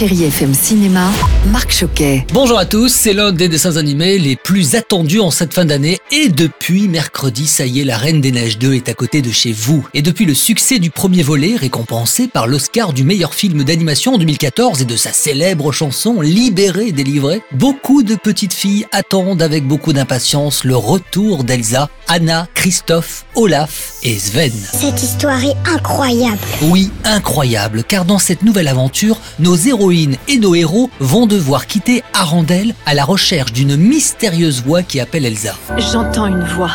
Chérie FM Cinéma, Marc Choquet. Bonjour à tous, c'est l'un des dessins animés les plus attendus en cette fin d'année et depuis mercredi, ça y est, La Reine des Neiges 2 est à côté de chez vous. Et depuis le succès du premier volet, récompensé par l'Oscar du meilleur film d'animation en 2014 et de sa célèbre chanson Libérée, délivrée, beaucoup de petites filles attendent avec beaucoup d'impatience le retour d'Elsa, Anna, Christophe, Olaf et Sven. Cette histoire est incroyable. Oui, incroyable, car dans cette nouvelle aventure, nos et nos héros vont devoir quitter Arendelle à la recherche d'une mystérieuse voix qui appelle Elsa. J'entends une voix.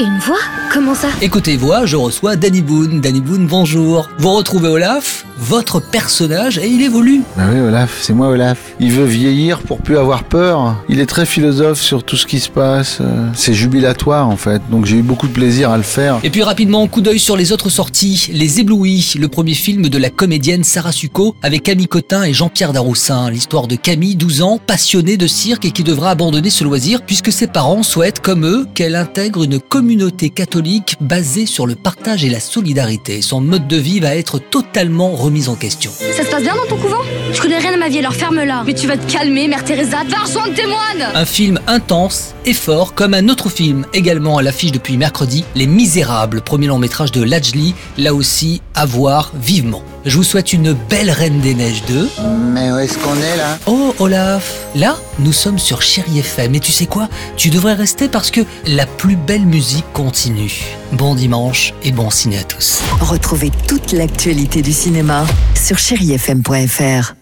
Une voix? Comment ça? Écoutez voix, je reçois Danny Boone. Danny Boone, bonjour. Vous retrouvez Olaf, votre personnage, et il évolue. Bah oui, Olaf, c'est moi Olaf. Il veut vieillir pour plus avoir peur. Il est très philosophe sur tout ce qui se passe. Euh, C'est jubilatoire en fait, donc j'ai eu beaucoup de plaisir à le faire. Et puis rapidement, coup d'œil sur les autres sorties. Les Éblouis, le premier film de la comédienne Sarah Succo avec Camille Cotin et Jean-Pierre Daroussin. L'histoire de Camille, 12 ans, passionnée de cirque et qui devra abandonner ce loisir puisque ses parents souhaitent, comme eux, qu'elle intègre une communauté catholique basée sur le partage et la solidarité. Son mode de vie va être totalement remis en question. Ça se passe bien dans ton couvent? Je connais rien à ma vie, alors ferme-la. Mais tu vas te calmer, Mère Teresa, va rejoindre tes moines Un film intense et fort, comme un autre film également à l'affiche depuis mercredi, Les Misérables, premier long métrage de Lajli, là aussi à voir vivement. Je vous souhaite une belle Reine des Neiges 2. Mais où est-ce qu'on est là? Oh Olaf, là nous sommes sur Chéri FM et tu sais quoi? Tu devrais rester parce que la plus belle continue. Bon dimanche et bon ciné à tous. Retrouvez toute l'actualité du cinéma sur chérifm.fr.